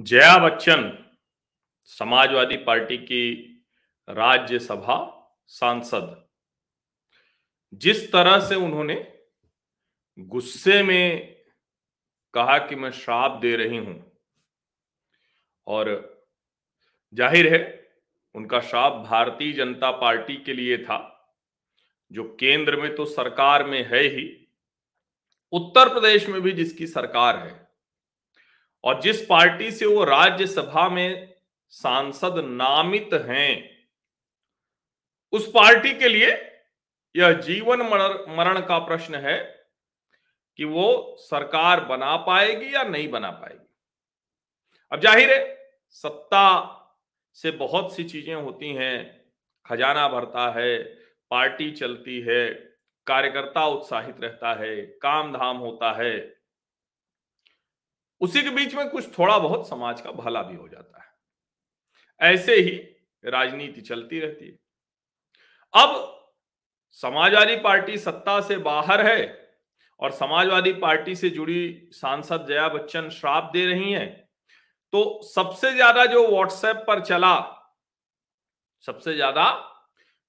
Jaya Bachchan, Samajwadi party की राज्यसभा सांसद। जिस तरह से उन्होंने गुस्से में कहा कि मैं श्राप दे रही हूँ, और ज़ाहिर है उनका श्राप भारतीय जनता पार्टी के लिए था, जो केंद्र में तो सरकार में है ही, उत्तर प्रदेश में भी जिसकी सरकार है और जिस पार्टी से वो राज्यसभा में सांसद नामित हैं, उस पार्टी के लिए यह जीवन मरण का प्रश्न है कि वो सरकार बना पाएगी या नहीं बना पाएगी। अब ज़ाहिर है, सत्ता से बहुत सी चीज़ें होती हैं, खजाना भरता है, पार्टी चलती है, कार्यकर्ता उत्साहित रहता है, काम धाम होता है उसी के बीच में कुछ थोड़ा बहुत समाज का भला भी हो जाता है। ऐसे ही राजनीति चलती रहती है। अब समाजवादी पार्टी सत्ता से बाहर है और समाजवादी पार्टी से जुड़ी सांसद जया बच्चन श्राप दे रही हैं तो सबसे ज़्यादा जो व्हाट्सएप पर चला, सबसे ज़्यादा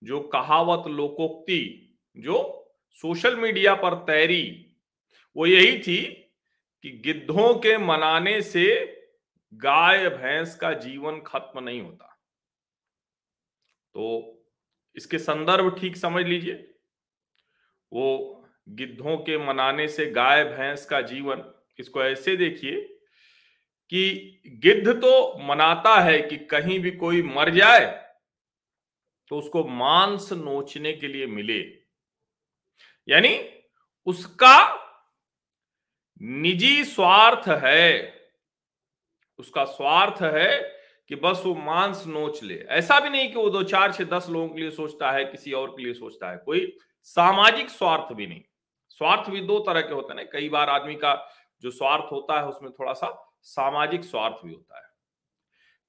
जो कहावत लोकोक्ति, जो सोशल मीडिया पर तैरी, वो यही थी कि गिद्धों के मनाने से गाय, भैंस का जीवन खत्म नहीं होता। तो इसके संदर्भ ठीक समझ लीजिए। वो गिद्धों के मनाने से गाय, भैंस का जीवन, इसको ऐसे देखिए कि गिद्ध तो मनाता है कि कहीं भी कोई मर जाए तो उसको मांस नोचने के लिए मिले। यानी उसका निजी स्वार्थ है। उसका स्वार्थ है कि बस वो मांस नोच ले। ऐसा भी नहीं कि वो दो चार से दस लोगों के लिए सोचता है, किसी और के लिए सोचता है। कोई सामाजिक स्वार्थ भी नहीं। स्वार्थ भी दो तरह के होते हैं ना। कई बार आदमी का जो स्वार्थ होता है, उसमें थोड़ा सा सामाजिक स्वार्थ भी होता है।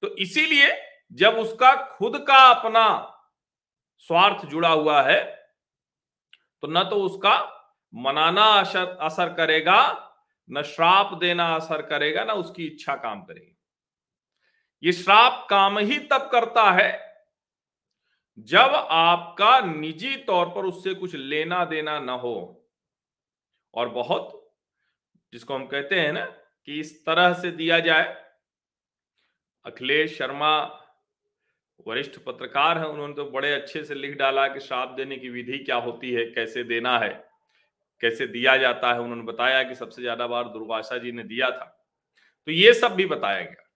तो इसीलिए जब उसका खुद का अपना स्वार्थ जुड़ा हुआ है तो न तो उसका मनाना असर असर करेगा न श्राप देना असर करेगा, ना उसकी इच्छा काम करेगी। ये श्राप काम ही तब करता है, जब आपका निजी तौर पर उससे कुछ लेना देना ना हो। और बहुत, जिसको हम कहते हैं ना, कि इस तरह से दिया जाए, अखिलेश शर्मा वरिष्ठ पत्रकार हैं, उन्होंने तो बड़े अच्छे से लिख डाला कि श्राप देने की विधि क्या होती है, कैसे देना है। कैसे दिया जाता है, उन्होंने बताया कि सबसे ज़्यादा बार दुर्वासा जी ने दिया था। तो ये सब भी बताया गया।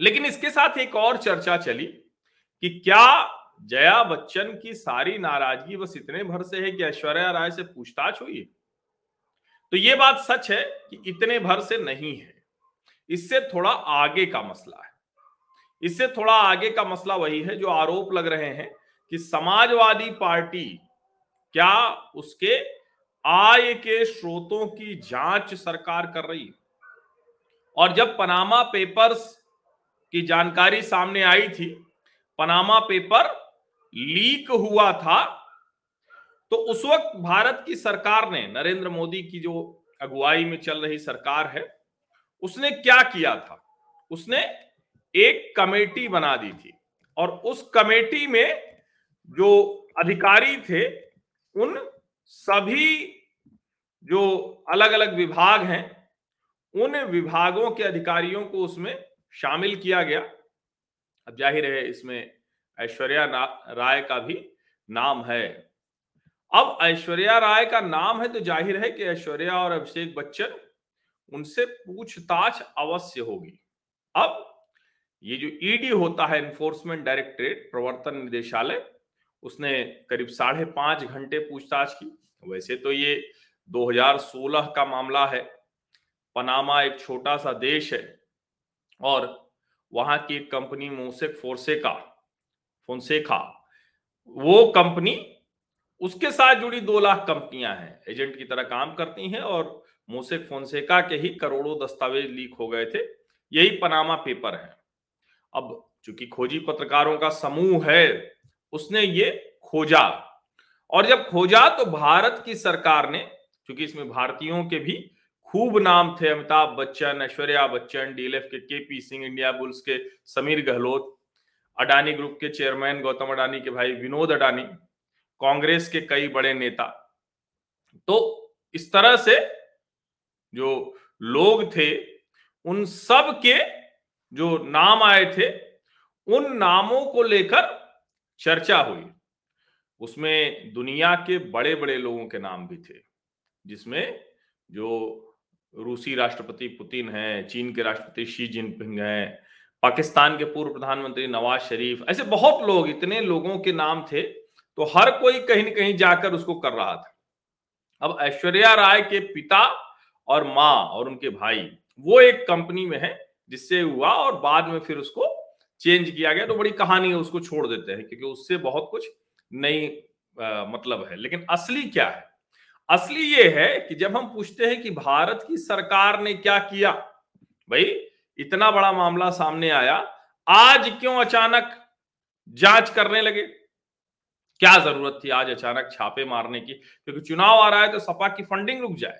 लेकिन इसके साथ एक और चर्चा चली कि क्या जया बच्चन की सारी नाराज़गी बस इतने भर से है कि ऐश्वर्या राय से पूछताछ हुई? है तो ये बात सच है कि इतने भर से नहीं है। इससे थोड़ा आगे का मसला है। इससे थोड़ा आगे का मसला वही है जो आरोप लग रहे हैं कि समाजवादी पार्टी क्या उसके आय के स्रोतों की जाँच सरकार कर रही। और जब पनामा पेपर्स की जानकारी सामने आई थी पनामा पेपर लीक हुआ था तो उस वक्त भारत की सरकार ने, नरेंद्र मोदी की जो अगुवाई में चल रही सरकार है, उसने क्या किया था? उसने एक कमेटी बना दी थी। और उस कमेटी में जो अधिकारी थे, उन सभी जो अलग अलग विभाग हैं, उन विभागों के अधिकारियों को उसमें शामिल किया गया। अब ज़ाहिर है, इसमें ऐश्वर्या राय का भी नाम है। अब ऐश्वर्या राय का नाम है तो ज़ाहिर है कि ऐश्वर्या और अभिषेक बच्चन उनसे पूछताछ अवश्य होगी। अब ये जो ईडी होता है इन्फोर्समेंट डायरेक्टरेट प्रवर्तन निदेशालय उसने करीब साढ़े पाँच घंटे पूछताछ की। वैसे तो ये 2016 का मामला है। पनामा एक छोटा सा देश है और वहाँ की कंपनी मोसेक फोर्सेका फोनसेखा वो कंपनी उसके साथ जुड़ी दो लाख कंपनियाँ हैं। एजेंट की तरह काम करती हैं और मोसेक फोनसेका के ही करोड़ों दस्तावेज़ लीक हो गए थे। यही पनामा पेपर है। अब चूँकि खोजी पत्रकारों का समूह है उसने ये खोजा। और जब खोजा तो भारत की सरकार ने, क्योंकि इसमें भारतीयों के भी खूब नाम थे, अमिताभ बच्चन, ऐश्वर्या बच्चन, डीएलएफ के K P Singh, India bulls के समीर गहलोत, अडानी ग्रुप के चेयरमैन गौतम अडानी के भाई विनोद अडानी, कांग्रेस के कई बड़े नेता। तो इस तरह से जो लोग थे, उन सब के जो नाम आए थे, उन नामों को लेकर चर्चा हुई। उसमें दुनिया के बड़े बड़े लोगों के नाम भी थे, जिसमें जो रूसी राष्ट्रपति पुतिन हैं, चीन के राष्ट्रपति शी जिनपिंग हैं, पाकिस्तान के पूर्व प्रधानमंत्री नवाज़ शरीफ, ऐसे बहुत लोग, इतने लोगों के नाम थे तो हर कोई कहीं न कहीं जाकर उसको कर रहा था। अब ऐश्वर्या राय के पिता और माँ और उनके भाई, वो एक कंपनी में है, जिससे हुआ और बाद में फिर उसको चेंज किया गया तो बड़ी कहानी है, उसको छोड़ देते हैं, क्योंकि उससे बहुत कुछ नहीं मतलब है। लेकिन असली क्या है? असली ये है कि जब हम पूछते हैं कि भारत की सरकार ने क्या किया, भाई, इतना बड़ा मामला सामने आया, आज क्यों अचानक जाँच करने लगे? क्या ज़रूरत थी आज अचानक छापे मारने की? क्योंकि चुनाव आ रहा है तो सपा की फंडिंग रुक जाए।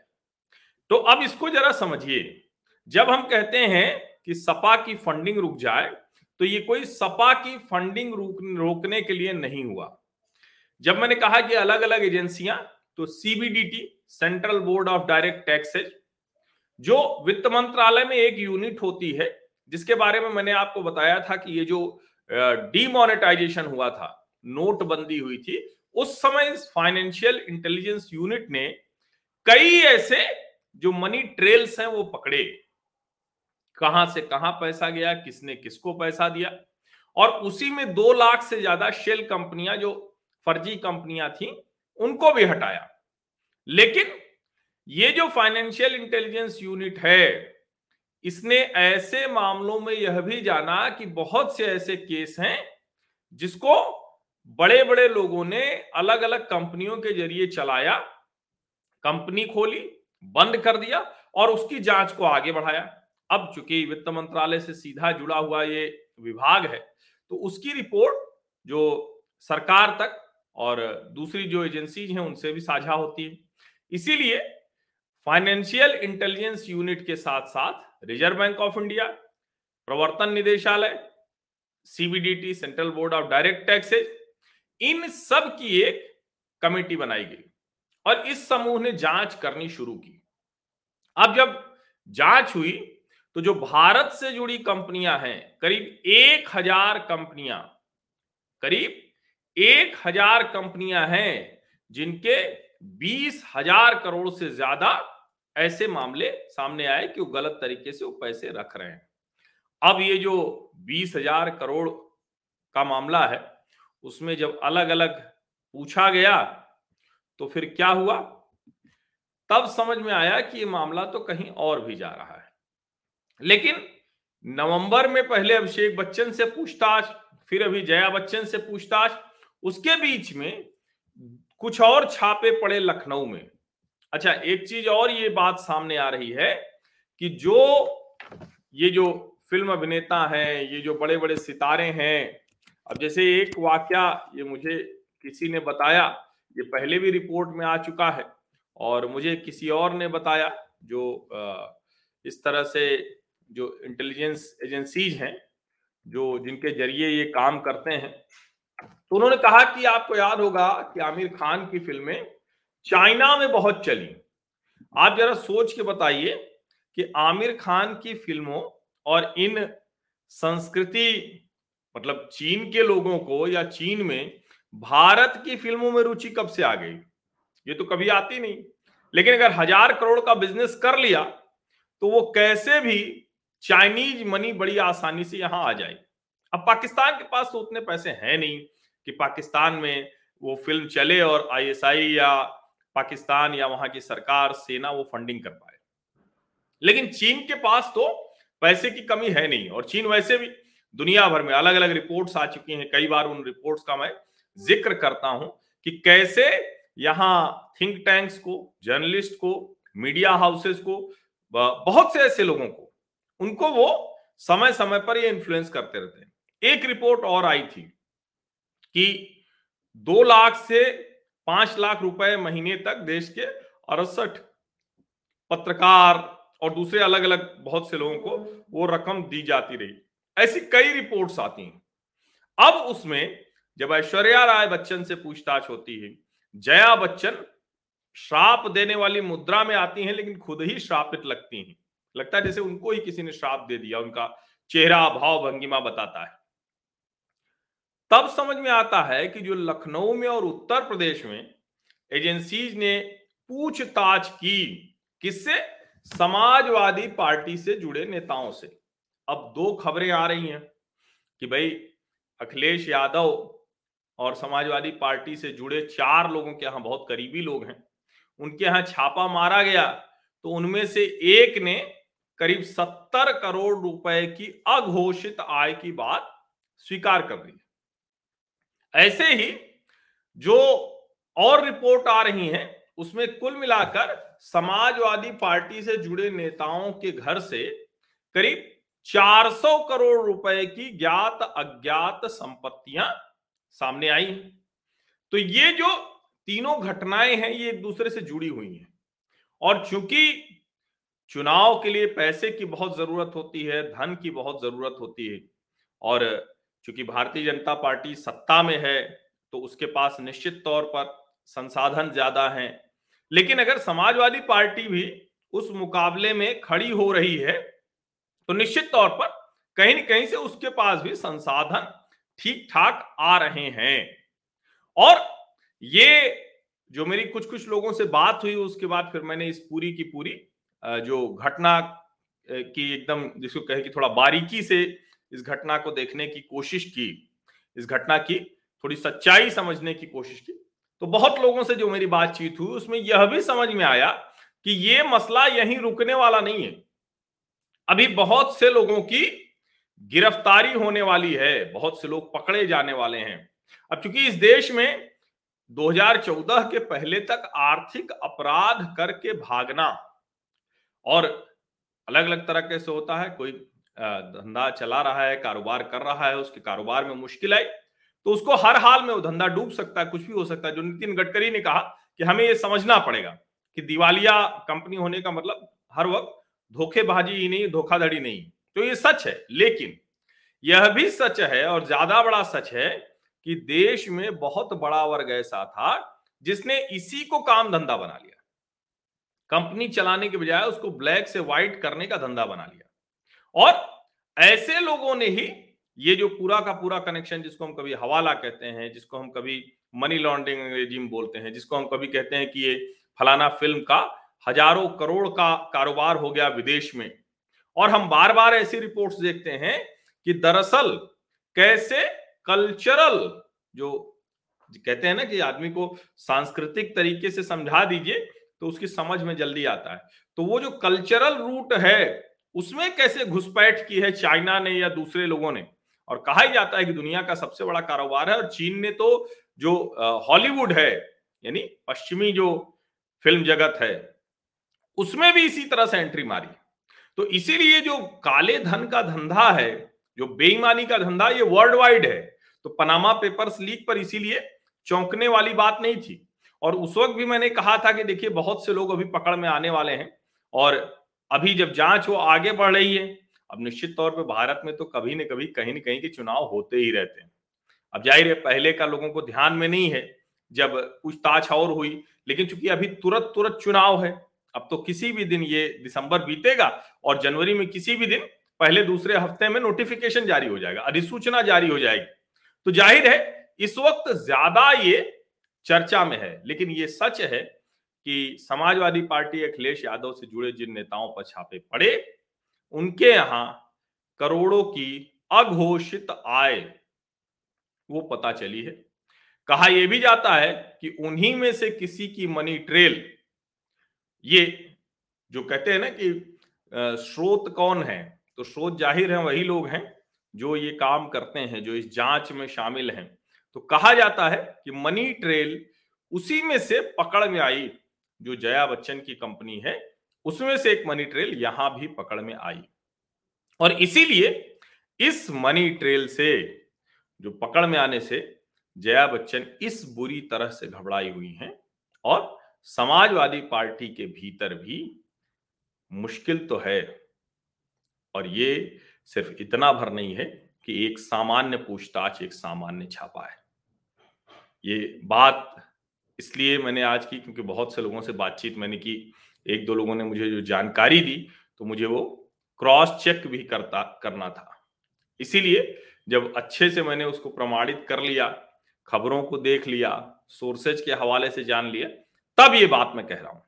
तो अब इसको जरा समझिए, जब हम कहते हैं कि सपा की फंडिंग रुक जाए तो ये कोई सपा की फंडिंग रोकने के लिए नहीं हुआ। जब मैंने कहा कि अलग अलग एजेंसियाँ तो CBDT central board of direct taxes जो वित्त मंत्रालय में एक यूनिट होती है, जिसके बारे में मैंने आपको बताया था कि ये जो डीमोनेटाइजेशन हुआ था, नोटबंदी हुई थी, उस समय फाइनेंशियल इंटेलिजेंस यूनिट ने कई ऐसे जो मनी ट्रेल्स हैं वो पकड़े। कहाँ से कहाँ पैसा गया, किसने किसको पैसा दिया? और उसी में दो लाख से ज़्यादा शेल कंपनियाँ, जो फर्जी कंपनियाँ थी, उनको भी हटाया। लेकिन ये जो फाइनेंशियल इंटेलिजेंस यूनिट है, इसने ऐसे मामलों में यह भी जाना कि बहुत से ऐसे केस हैं, जिसको बड़े बड़े लोगों ने अलग अलग कंपनियों के ज़रिए चलाया, कंपनी खोली, बंद कर दिया और उसकी जाँच को आगे बढ़ाया। अब चूँकि वित्त मंत्रालय से सीधा जुड़ा हुआ ये विभाग है तो उसकी रिपोर्ट जो सरकार तक और दूसरी जो एजेंसीज हैं, उनसे भी साझा होती है। इसीलिए फाइनेंशियल इंटेलिजेंस यूनिट के साथ साथ रिज़र्व बैंक ऑफ़ इंडिया, प्रवर्तन निदेशालय, CBDT, central board of direct taxes इन सब की एक कमेटी बनाई गई और इस समूह ने जाँच करनी शुरू की। अब जब जाँच हुई तो जो भारत से जुड़ी कंपनियाँ हैं, करीब एक हज़ार कंपनियाँ, करीब एक हज़ार कंपनियाँ हैं, जिनके बीस हज़ार करोड़ से ज़्यादा ऐसे मामले सामने आए कि वो गलत तरीके से वो पैसे रख रहे हैं। अब ये जो बीस हज़ार करोड़ का मामला है, उसमें जब अलग अलग पूछा गया तो फिर क्या हुआ? तब समझ में आया कि ये मामला तो कहीं और भी जा रहा है। लेकिन नवंबर में पहले अभिषेक बच्चन से पूछताछ, फिर अभी जया बच्चन से पूछताछ, उसके बीच में कुछ और छापे पड़े लखनऊ में। अच्छा एक चीज़ और ये बात सामने आ रही है कि जो ये जो फ़िल्म अभिनेता हैं, ये जो बड़े बड़े सितारे हैं, अब जैसे एक वाक्य ये मुझे किसी ने बताया, ये पहले भी रिपोर्ट में आ चुका है और मुझे किसी और ने बताया जो इस तरह से जो इंटेलिजेंस एजेंसीज हैं, जो जिनके ज़रिए ये काम करते हैं तो उन्होंने कहा कि आपको याद होगा कि आमिर खान की फ़िल्में चाइना में बहुत चली। आप जरा सोच के बताइए कि आमिर खान की फ़िल्मों और इन संस्कृति मतलब चीन के लोगों को या चीन में भारत की फ़िल्मों में रुचि कब से आ गई? ये तो कभी आती नहीं। लेकिन अगर हज़ार करोड़ का बिज़नेस कर लिया तो वो कैसे भी चाइनीज़ मनी बड़ी आसानी से यहाँ आ जाए अब पाकिस्तान के पास तो उतने पैसे हैं नहीं कि पाकिस्तान में वो फ़िल्म चले और आईएसआई या पाकिस्तान या वहाँ की सरकार, सेना वो फंडिंग कर पाए। लेकिन चीन के पास तो पैसे की कमी है नहीं और चीन वैसे भी दुनिया भर में अलग अलग रिपोर्ट्स आ चुकी हैं। कई बार उन रिपोर्ट्स का मैं ज़िक्र करता हूँ कि कैसे यहाँ थिंक टैंक्स को जर्नलिस्ट को मीडिया हाउसेस को बहुत से ऐसे लोगों को उनको वो समय समय पर ये इन्फ्लुएंस करते रहते हैं। एक रिपोर्ट और आई थी कि दो लाख से पाँच लाख रुपए महीने तक देश के अड़सठ पत्रकार और दूसरे अलग अलग बहुत से लोगों को वो रकम दी जाती रही। ऐसी कई रिपोर्ट्स आती हैं। अब उसमें जब ऐश्वर्या राय बच्चन से पूछताछ होती है, जया बच्चन श्राप देने वाली मुद्रा में आती हैं, लेकिन खुद ही श्रापित लगती हैं। लगता है जैसे उनको ही किसी ने श्राप दे दिया, उनका चेहरा, भाव, भंगिमा बताता है। तब समझ में आता है कि जो लखनऊ में और उत्तर प्रदेश में एजेंसीज ने पूछताछ की, किससे? समाजवादी पार्टी से जुड़े नेताओं से। अब दो खबरें आ रही हैं कि भाई अखिलेश यादव और समाजवादी पार्टी से जुड़े चार लोगों के यहाँ बहुत करीबी लोग हैं। उनके यहाँ छापा मारा गया तो उनमें से एक ने करीब सत्तर करोड़ रुपए की अघोषित आय की बात स्वीकार कर रही है। ऐसे ही जो और रिपोर्ट आ रही है, उसमें कुल मिलाकर समाजवादी पार्टी से जुड़े नेताओं के घर से करीब 400 करोड़ रुपए की ज्ञात अज्ञात संपत्तियाँ सामने आई हैं। तो ये जो तीनों घटनाएँ हैं, ये एक दूसरे से जुड़ी हुई हैं। और चूँकि चुनाव के लिए पैसे की बहुत ज़रूरत होती है, धन की बहुत ज़रूरत होती है। और चूँकि भारतीय जनता पार्टी सत्ता में है तो उसके पास निश्चित तौर पर संसाधन ज़्यादा हैं। लेकिन अगर समाजवादी पार्टी भी उस मुकाबले में खड़ी हो रही है तो निश्चित तौर पर कहीं न कहीं से उसके पास भी संसाधन ठीक ठाक आ रहे हैं। और ये जो मेरी कुछ कुछ लोगों से बात हुई, उसके बाद फिर मैंने इस पूरी की पूरी जो घटना की एकदम जिसको कहे कि थोड़ा बारीकी से इस घटना को देखने की कोशिश की, इस घटना की थोड़ी सच्चाई समझने की कोशिश की तो बहुत लोगों से जो मेरी बातचीत हुई, उसमें यह भी समझ में आया कि ये मसला यहीं रुकने वाला नहीं है। अभी बहुत से लोगों की गिरफ्तारी होने वाली है, बहुत से लोग पकड़े जाने वाले हैं। अब चूँकि इस देश में 2014 के पहले तक आर्थिक अपराध करके भागना और अलग अलग तरह के से होता है। कोई धंधा चला रहा है, कारोबार कर रहा है, उसके कारोबार में मुश्किल आई तो उसको हर हाल में वो धंधा डूब सकता है, कुछ भी हो सकता है। जो नितिन गडकरी ने कहा कि हमें ये समझना पड़ेगा कि दिवालिया कंपनी होने का मतलब हर वक्त धोखेबाजी ही नहीं, धोखाधड़ी नहीं। तो ये सच है, लेकिन यह भी सच है और ज़्यादा बड़ा सच है कि देश में बहुत बड़ा वर्ग ऐसा था जिसने इसी को काम धंधा बना लिया। कंपनी चलाने के बजाय उसको ब्लैक से व्हाइट करने का धंधा बना लिया। और ऐसे लोगों ने ही ये जो पूरा का पूरा कनेक्शन जिसको हम कभी हवाला कहते हैं, जिसको हम कभी मनी लॉन्ड्रिंग रेजिम बोलते हैं, जिसको हम कभी कहते हैं कि ये फलाना फ़िल्म का हज़ारों करोड़ का कारोबार हो गया विदेश में। और हम बार बार ऐसी रिपोर्ट्स देखते हैं कि दरअसल कैसे कल्चरल जो कहते हैं ना कि आदमी को सांस्कृतिक तरीके से समझा दीजिए तो उसकी समझ में जल्दी आता है। तो वो जो कल्चरल रूट है, उसमें कैसे घुसपैठ की है चाइना ने या दूसरे लोगों ने? और कहा ही जाता है कि दुनिया का सबसे बड़ा कारोबार है और चीन ने तो जो हॉलीवुड है, यानी पश्चिमी जो फ़िल्म जगत है, उसमें भी इसी तरह से एंट्री मारी। तो इसीलिए जो काले धन का धंधा है, जो बेईमानी का धंधा, ये वर्ल्ड वाइड है। तो पनामा पेपर्स लीक पर इसीलिए चौंकने वाली बात नहीं थी। और उस वक्त भी मैंने कहा था कि देखिए, बहुत से लोग अभी पकड़ में आने वाले हैं और अभी जब जाँच वो आगे बढ़ रही है, अब निश्चित तौर पे भारत में तो कभी न कभी कहीं न कहीं के चुनाव होते ही रहते हैं। अब ज़ाहिर है, पहले का लोगों को ध्यान में नहीं है जब पूछताछ और हुई, लेकिन चूँकि अभी तुरंत तुरंत चुनाव है, अब तो किसी भी दिन ये दिसंबर बीतेगा और जनवरी में किसी भी दिन पहले दूसरे हफ़्ते में नोटिफिकेशन जारी हो जाएगा, अधिसूचना जारी हो जाएगी। तो ज़ाहिर है, इस वक्त ज़्यादा ये चर्चा में है, लेकिन ये सच है कि समाजवादी पार्टी अखिलेश यादव से जुड़े जिन नेताओं पर छापे पड़े, उनके यहाँ करोड़ों की अघोषित आय, वो पता चली है। कहा यह भी जाता है कि उन्हीं में से किसी की मनी ट्रेल ये जो कहते हैं ना कि स्रोत कौन है तो स्रोत ज़ाहिर है वही लोग हैं जो ये काम करते हैं, जो इस जाँच में शामिल हैं। तो कहा जाता है कि मनी ट्रेल उसी में से पकड़ में आई, जो जया बच्चन की कंपनी है, उसमें से एक मनी ट्रेल यहाँ भी पकड़ में आई। और इसीलिए इस मनी ट्रेल से, जो पकड़ में आने से जया बच्चन इस बुरी तरह से घबराई हुई हैं और समाजवादी पार्टी के भीतर भी मुश्किल तो है। और ये सिर्फ़ इतना भर नहीं है कि एक सामान्य पूछताछ एक सामान्य छापा है। ये बात इसलिए मैंने आज की, क्योंकि बहुत से लोगों से बातचीत मैंने की। एक दो लोगों ने मुझे जो जानकारी दी तो मुझे वो क्रॉस चेक भी करता, करना था। इसीलिए जब अच्छे से मैंने उसको प्रमाणित कर लिया, खबरों को देख लिया सोर्सेज के हवाले से जान लिया, तब ये बात मैं कह रहा हूँ।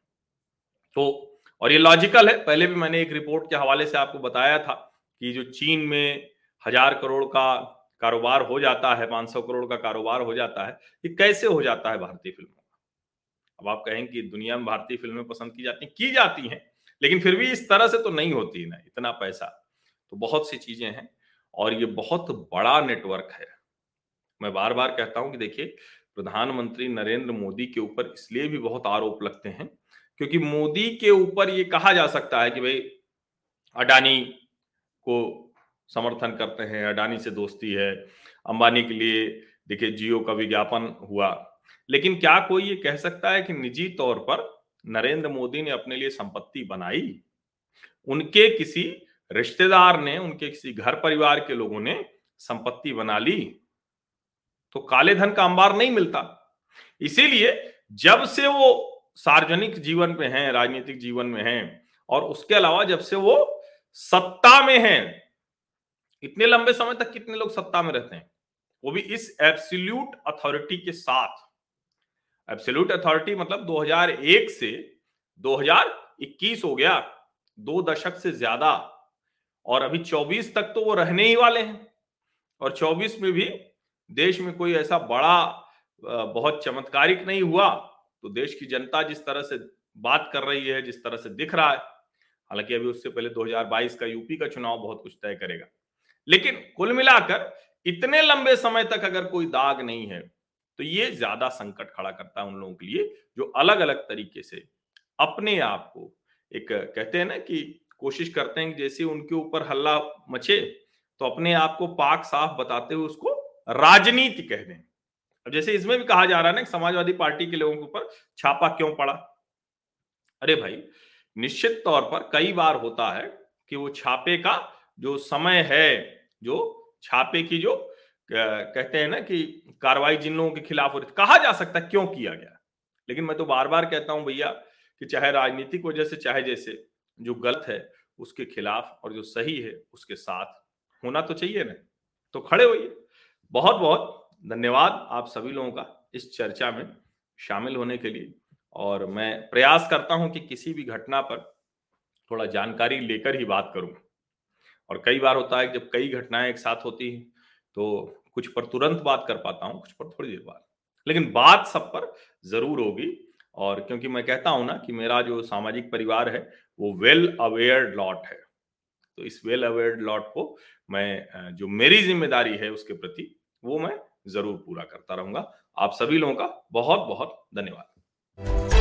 तो और ये लॉजिकल है, पहले भी मैंने एक रिपोर्ट के हवाले से आपको बताया था कि जो चीन में हज़ार करोड़ का कारोबार हो जाता है, पाँच सौ करोड़ का कारोबार हो जाता है, ये कैसे हो जाता है भारतीय फ़िल्मों का? अब आप कहें कि दुनिया में भारतीय फ़िल्में पसंद की जाती की जाती हैं, लेकिन फिर भी इस तरह से तो नहीं होती ना, इतना पैसा। तो बहुत सी चीज़ें हैं और ये बहुत बड़ा नेटवर्क है। मैं बार बार कहता हूँ कि देखिए, प्रधानमंत्री नरेंद्र मोदी के ऊपर इसलिए भी बहुत आरोप लगते हैं, क्योंकि मोदी के ऊपर ये कहा जा सकता है कि भाई, अडानी को समर्थन करते हैं, अडानी से दोस्ती है, अंबानी के लिए देखिए जियो का विज्ञापन हुआ। लेकिन क्या कोई ये कह सकता है कि निजी तौर पर नरेंद्र मोदी ने अपने लिए संपत्ति बनाई? उनके किसी रिश्तेदार ने, उनके किसी घर परिवार के लोगों ने संपत्ति बना ली? तो काले धन का अंबार नहीं मिलता। इसीलिए जब से वो सार्वजनिक जीवन में हैं, राजनीतिक जीवन में हैं, और उसके अलावा जब से वो सत्ता में हैं इतने लंबे समय तक कितने लोग सत्ता में रहते हैं? वो भी इस एब्सोल्यूट अथॉरिटी के साथ। एब्सोल्यूट अथॉरिटी मतलब 2001 से 2021 हो गया, दो दशक से ज़्यादा। और अभी 24 तक तो वो रहने ही वाले हैं। और 24 में भी देश में कोई ऐसा बड़ा बहुत चमत्कारिक नहीं हुआ। तो देश की जनता जिस तरह से बात कर रही है, जिस तरह से दिख रहा है, हालाँकि अभी उससे पहले 2022 का यूपी का चुनाव बहुत कुछ तय करेगा। लेकिन कुल मिलाकर इतने लंबे समय तक अगर कोई दाग नहीं है तो ये ज़्यादा संकट खड़ा करता है उन लोगों के लिए, जो अलग अलग तरीके से अपने आप को एक कहते हैं ना कि कोशिश करते हैं जैसे उनके ऊपर हल्ला मचे तो अपने आप को पाक साफ़ बताते हुए उसको राजनीति कह दें। अब जैसे इसमें भी कहा जा रहा है ना समाजवादी पार्टी के लोगों के ऊपर छापा क्यों पड़ा? अरे भाई, निश्चित तौर पर कई बार होता है कि वो छापे का जो समय है जो छापे की जो कहते हैं ना कि कार्रवाई जिन लोगों के खिलाफ हो रही कहा जा सकता क्यों किया गया? लेकिन मैं तो बार बार कहता हूँ भैया कि चाहे राजनीतिक वजह से, चाहे जैसे जो गलत है, उसके खिलाफ और जो सही है, उसके साथ होना तो चाहिए ना। तो खड़े होइए। बहुत बहुत धन्यवाद आप सभी लोगों का इस चर्चा में शामिल होने के लिए। और मैं प्रयास करता हूँ कि किसी भी घटना पर थोड़ा जानकारी लेकर ही बात करूँ। और कई बार होता है जब कई घटनाएँ एक साथ होती हैं तो कुछ पर तुरंत बात कर पाता हूँ, कुछ पर थोड़ी देर बाद। लेकिन बात सब पर ज़रूर होगी और क्योंकि मैं कहता हूँ ना कि मेरा जो सामाजिक परिवार है, वो वेल अवेयर लॉट है। तो इस वेल अवेयर लॉट को मैं जो मेरी ज़िम्मेदारी है उसके प्रति, वो मैं ज़रूर पूरा करता रहूँगा। आप सभी लोगों का बहुत बहुत धन्यवाद।